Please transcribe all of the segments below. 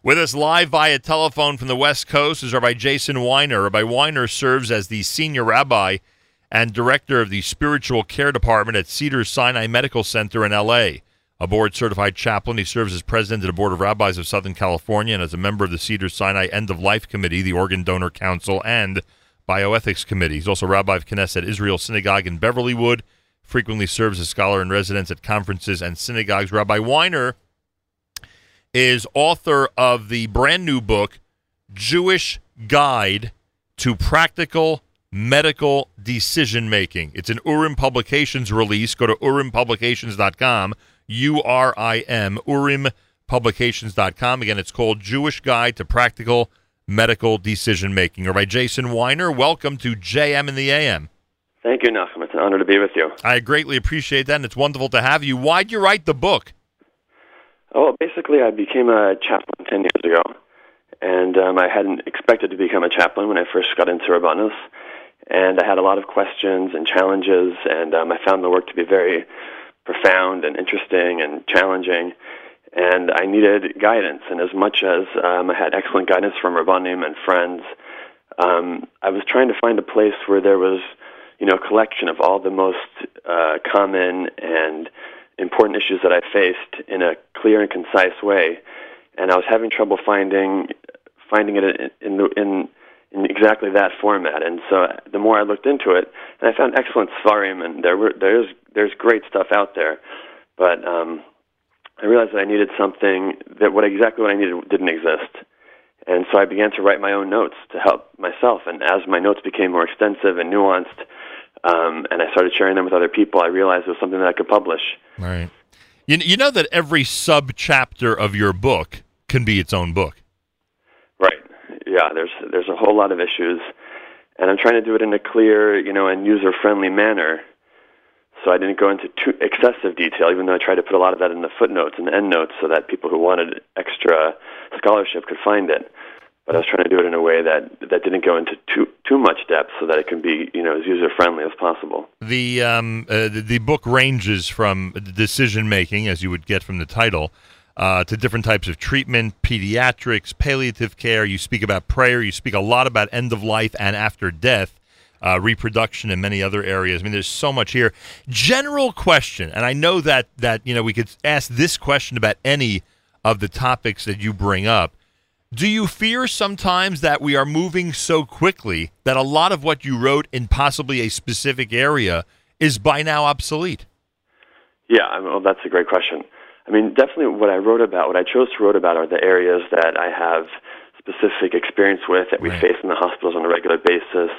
With us live via telephone from the West Coast is Rabbi Jason Weiner. Rabbi Weiner serves as the senior rabbi and director of the spiritual care department at Cedar Sinai Medical Center in L.A. A board certified chaplain, he serves as president of the Board of Rabbis of Southern California and as a member of the Cedar Sinai End of Life Committee, the Organ Donor Council, and Bioethics Committee. He's also rabbi of Knesset Israel Synagogue in Beverlywood. Frequently serves as scholar in residence at conferences and synagogues. Rabbi Weiner is author of the brand new book, Jewish Guide to Practical Medical Decision Making. It's an Urim Publications release. Go to urimpublications.com, U R I M, urimpublications.com. Again, it's called Jewish Guide to Practical Medical Decision Making. Rabbi Jason Weiner, welcome to JM in the AM. Thank you, Nachum. It's an honor to be with you. I greatly appreciate that, and it's wonderful to have you. Why'd you write the book? Oh, basically, I became a chaplain 10 years ago, and um, I hadn't expected to become a chaplain when I first got into Rabbanus, and I had a lot of questions and challenges, and um, I found the work to be very profound and interesting and challenging, and I needed guidance, and as much as um, I had excellent guidance from Rabbanim and friends, um, I was trying to find a place where there was, you know, a collection of all the most uh, common and important issues that I faced in a clear and concise way, and I was having trouble finding finding it in the in in exactly that format. And so the more I looked into it, and I found excellent svarim, and there were there's there's great stuff out there, but um, I realized that I needed something that what exactly what I needed didn't exist. And so I began to write my own notes to help myself. And as my notes became more extensive and nuanced, um, and I started sharing them with other people, I realized it was something that I could publish. Right. You, you know that every sub chapter of your book can be its own book. Right. Yeah. There's there's a whole lot of issues, and I'm trying to do it in a clear, you know, and user friendly manner. So I didn't go into too excessive detail, even though I tried to put a lot of that in the footnotes and the endnotes, so that people who wanted extra scholarship could find it but I was trying to do it in a way that that didn't go into too too much depth, so that it can be you know as user friendly as possible. The um uh, the, the, book ranges from decision making, as you would get from the title, uh, to different types of treatment, pediatrics, palliative care. You speak about prayer. You speak a lot about end of life and after death. Uh, reproduction and many other areas. I mean, there's so much here. General question, and I know that that you know we could ask this question about any of the topics that you bring up do you fear sometimes that we are moving so quickly that a lot of what you wrote in possibly a specific area is by now obsolete? Yeah, well, that's a great question. I mean, definitely what I wrote about, what I chose to write about are the areas that I have specific experience with that we right. face in the hospitals on a regular basis.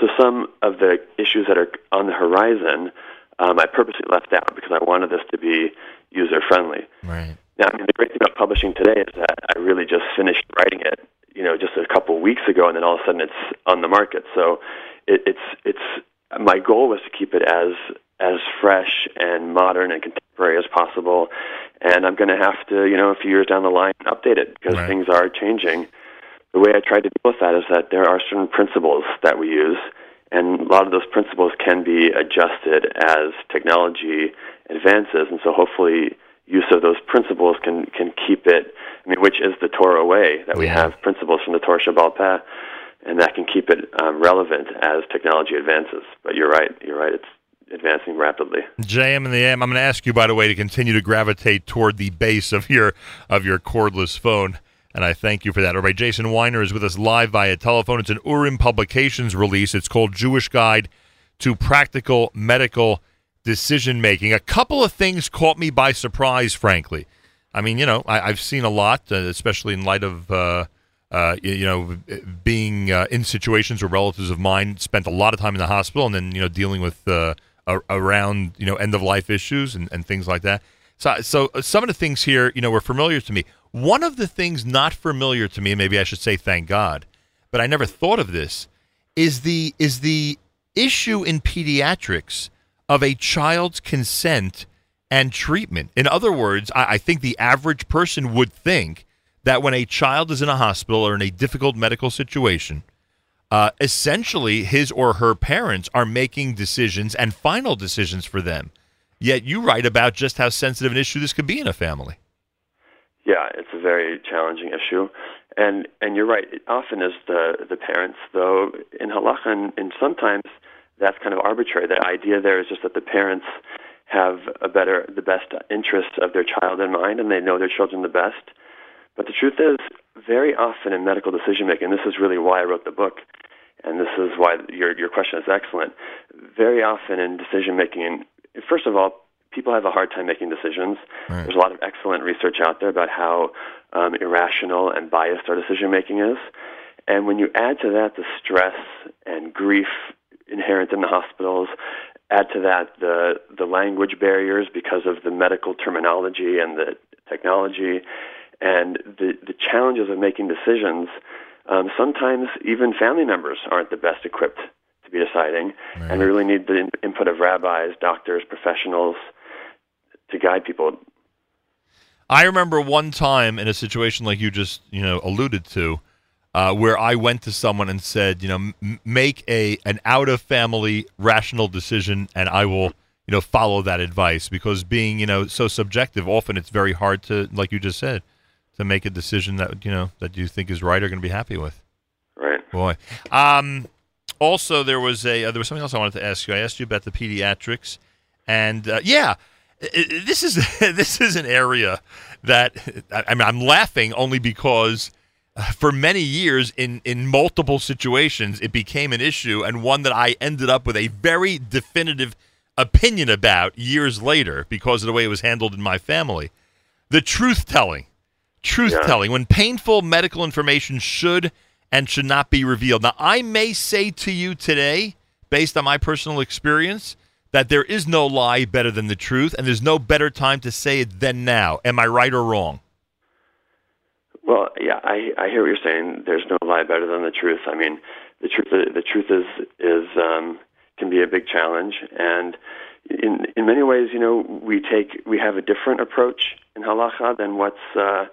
So some of the issues that are on the horizon, um, I purposely left out because I wanted this to be user friendly. Right. Now, I mean, the great thing about publishing today is that I really just finished writing it, you know, just a couple weeks ago, and then all of a sudden it's on the market. So it, it's it's my goal was to keep it as as fresh and modern and contemporary as possible. And I'm going to have to, you know, a few years down the line, update it because right. things are changing. The way I try to deal with that is that there are certain principles that we use, and a lot of those principles can be adjusted as technology advances. And so hopefully use of those principles can can keep it. I mean, which is the Torah way that we have principles from the Torah Sheba'al Peh, and that can keep it um, relevant as technology advances. But you're right. You're right. It's advancing rapidly. JM in the AM. I'm going to ask you, by the way, to continue to gravitate toward the base of your of your cordless phone. And I thank you for that. All right, Jason Weiner is with us live via telephone. It's an Urim Publications release. It's called Jewish Guide to Practical Medical decision making. A couple of things caught me by surprise, frankly. I mean, you know, I, have seen a lot, uh, especially in light of, uh, uh, you, know, being uh, in situations where relatives of mine spent a lot of time in the hospital and then, you know, dealing with uh, around, you know, end of life issues and, and things like that. So, so uh, some of the things here, you know, were familiar to me. One of the things not familiar to me, maybe I should say thank God, but I never thought of this, is the is the issue in pediatrics of a child's consent and treatment. In other words, I, I, think the average person would think that when a child is in a hospital or in a difficult medical situation, uh, essentially his or her parents are making decisions and final decisions for them. Yet you write about just how sensitive an issue this could be in a family. Yeah, it's a very challenging issue, and and you're right. It often is the the parents, though. In halacha, and, and sometimes that's kind of arbitrary. The idea there is just that the parents have a better, the best interests of their child in mind, and they know their children the best. But the truth is, very often in medical decision making, this is really why I wrote the book, and this is why your your question is excellent. Very often in decision making, first of all, people have a hard time making decisions. Right. There's a lot of excellent research out there about how um, irrational and biased our decision making is. And when you add to that the stress and grief inherent in the hospitals, add to that the the language barriers because of the medical terminology and the technology, and the the challenges of making decisions. Um, sometimes even family members aren't the best equipped to be deciding, right. and we really need the input of rabbis, doctors, professionals, to guide people. I remember one time in a situation like you just you know alluded to, uh, where I went to someone and said, you know, m- make a an out of family rational decision, and I will you know follow that advice because being you know so subjective, often it's very hard to like you just said to make a decision that you know that you think is right or going to be happy with. Right. Boy. Um, also, there was a uh, there was something else I wanted to ask you. I asked you about the pediatrics, and uh, yeah this is this is an area that I mean I'm laughing only because for many years in in multiple situations it became an issue and one that I ended up with a very definitive opinion about years later because of the way it was handled in my family. The truth telling. Truth yeah. telling when painful medical information should and should not be revealed. Now I may say to you today based on my personal experience that there is no lie better than the truth, and there's no better time to say it than now. Am I right or wrong? Well, yeah, I, I hear what you're saying. There's no lie better than the truth. I mean, the truth the truth is is um, can be a big challenge, and in in many ways, you know, we take we have a different approach in halacha than what's uh,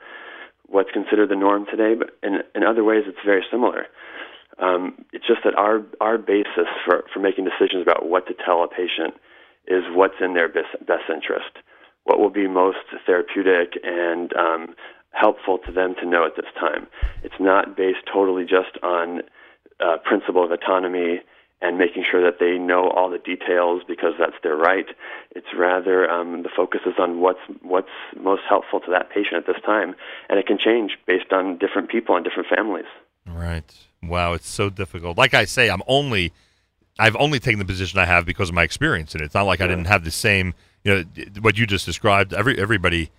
what's considered the norm today. But in in other ways, it's very similar. Um, it's just that our our basis for, for making decisions about what to tell a patient is what's in their best, best interest, what will be most therapeutic and um, helpful to them to know at this time. It's not based totally just on uh, principle of autonomy and making sure that they know all the details because that's their right. It's rather um, the focus is on what's what's most helpful to that patient at this time, and it can change based on different people and different families. Right. Wow, it's so difficult. Like I say, I'm only I've only taken the position I have because of my experience and it. It's not like I didn't have the same, you know, what you just described. Every everybody,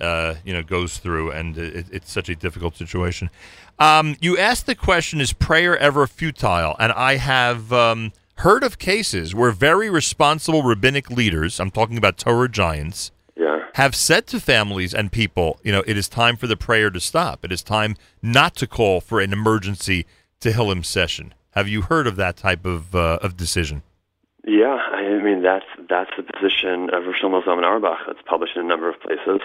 uh, you know, goes through, and it, it's such a difficult situation. Um, you asked the question: Is prayer ever futile? And I have um, heard of cases where very responsible rabbinic leaders, I'm talking about Torah giants, yeah. have said to families and people, you know, it is time for the prayer to stop. It is time not to call for an emergency Tehillim session. Have you heard of that type of uh, of decision? Yeah, I mean that's that's the position of Rosh Zalman Auerbach that's published in a number of places.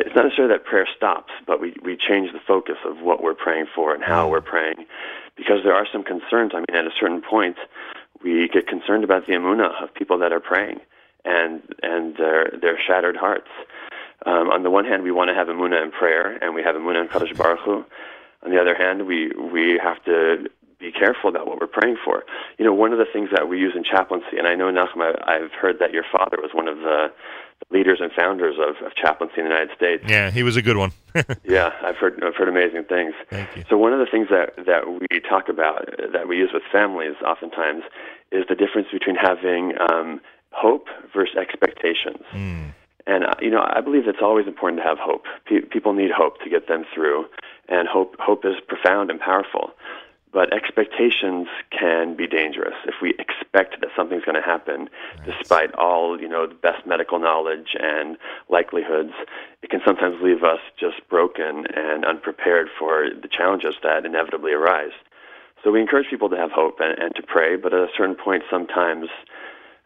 It's not necessarily that prayer stops, but we, we change the focus of what we're praying for and how mm. we're praying, because there are some concerns. I mean, at a certain point, we get concerned about the emuna of people that are praying and and their their shattered hearts. Um, on the one hand, we want to have emuna in prayer, and we have emuna in Kadosh Baruch Hu. On the other hand, we we have to be careful about what we're praying for. You know, one of the things that we use in chaplaincy, and I know Nachum, I've heard that your father was one of the leaders and founders of, of chaplaincy in the United States. Yeah, he was a good one. yeah, I've heard I've heard amazing things. Thank you. So one of the things that that we talk about that we use with families oftentimes is the difference between having um, hope versus expectations. Mm. And uh, you know, I believe it's always important to have hope. Pe- people need hope to get them through, and hope hope is profound and powerful. But expectations can be dangerous if we expect that something's going to happen, right. despite all you know the best medical knowledge and likelihoods. It can sometimes leave us just broken and unprepared for the challenges that inevitably arise. So we encourage people to have hope and, and to pray, but at a certain point, sometimes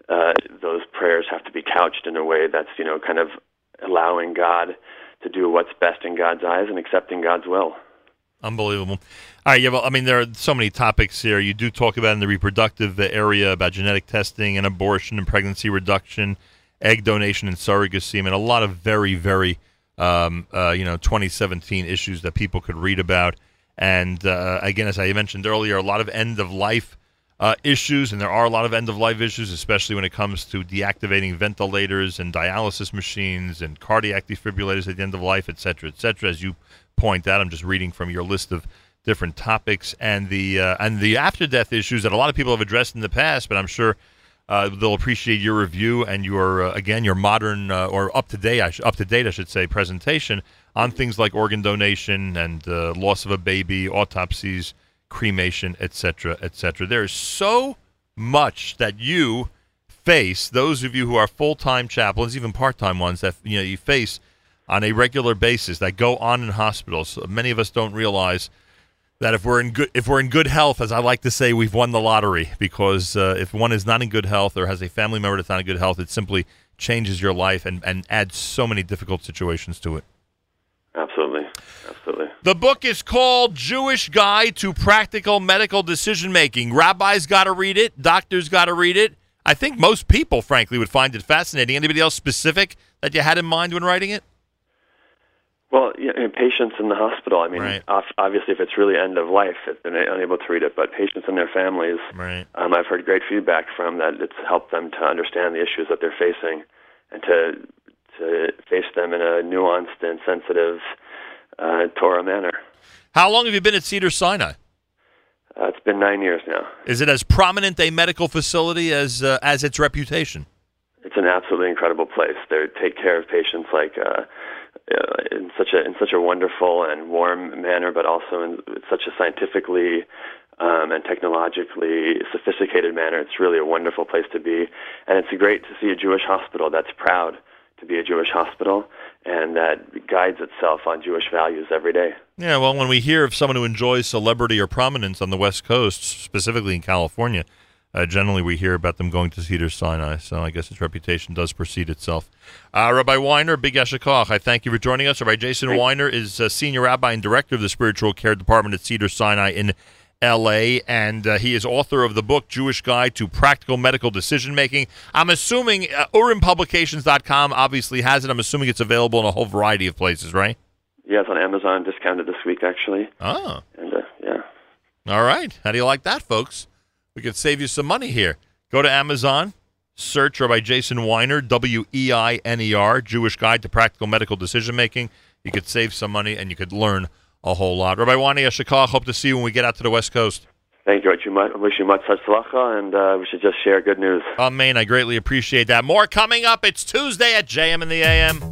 uh, those prayers have to be couched in a way that's you know kind of allowing God to do what's best in God's eyes and accepting God's will. Unbelievable. All right, yeah. Well, I mean, there are so many topics here. You do talk about in the reproductive area about genetic testing and abortion and pregnancy reduction, egg donation and surrogacy. I mean, a lot of very, very um, uh, you know 2017 issues that people could read about. And uh, again, as I mentioned earlier, a lot of end of life uh, issues, and there are a lot of end of life issues, especially when it comes to deactivating ventilators and dialysis machines and cardiac defibrillators at the end of life, et cetera, et cetera. As you point out, I'm just reading from your list of different topics and the uh, and the after death issues that a lot of people have addressed in the past, but I'm sure. Uh, they'll appreciate your review and your uh, again your modern uh, or up to date up to date I should say presentation on things like organ donation and uh, loss of a baby, autopsies, cremation, etc., etc. There is so much that you face. Those of you who are full time chaplains, even part time ones, that you know you face on a regular basis that go on in hospitals. Many of us don't realize that if we're in good if we're in good health, as I like to say, we've won the lottery. Because uh, if one is not in good health or has a family member that's not in good health, it simply changes your life and, and adds so many difficult situations to it. Absolutely. Absolutely. The book is called Jewish Guide to Practical Medical Decision Making. Rabbis got to read it, doctors got to read it. I think most people, frankly, would find it fascinating. Anybody else specific that you had in mind when writing it? Well, yeah, patients in the hospital. I mean, right. obviously, if it's really end of life, they're unable to read it. But patients and their families, right. um, I've heard great feedback from that. It's helped them to understand the issues that they're facing and to to face them in a nuanced and sensitive uh, Torah manner. How long have you been at Cedar Sinai? Uh, it's been nine years now. Is it as prominent a medical facility as uh, as its reputation? It's an absolutely incredible place. They take care of patients like uh, in such a in such a wonderful and warm manner, but also in such a scientifically um, and technologically sophisticated manner. It's really a wonderful place to be, and it's great to see a Jewish hospital that's proud to be a Jewish hospital and that guides itself on Jewish values every day. Yeah, well, when we hear of someone who enjoys celebrity or prominence on the West Coast, specifically in California, uh, generally we hear about them going to Cedar Sinai. So I guess its reputation does precede itself. Uh, rabbi Weiner, Big Yasher Koach, I thank you for joining us. Rabbi Jason Thanks. Weiner is uh, Senior Rabbi and Director of the Spiritual Care Department at Cedar Sinai in L.A., and uh, he is author of the book Jewish Guide to Practical Medical Decision Making. I'm assuming uh, UrimPublications.com obviously has it. I'm assuming it's available in a whole variety of places, right? Yeah, it's on Amazon, discounted this week, actually. Oh. And, uh, yeah. All right. How do you like that, folks? We could save you some money here. Go to Amazon, search by Jason Weiner, W E I N E R, Jewish Guide to Practical Medical Decision Making. You could save some money and you could learn a whole lot. Rabbi Weiner Ashikah, hope to see you when we get out to the West Coast. Thank you. I wish you much hatzlacha, and uh, we should just share good news. Amen. I greatly appreciate that. More coming up. It's Tuesday at JM in the AM.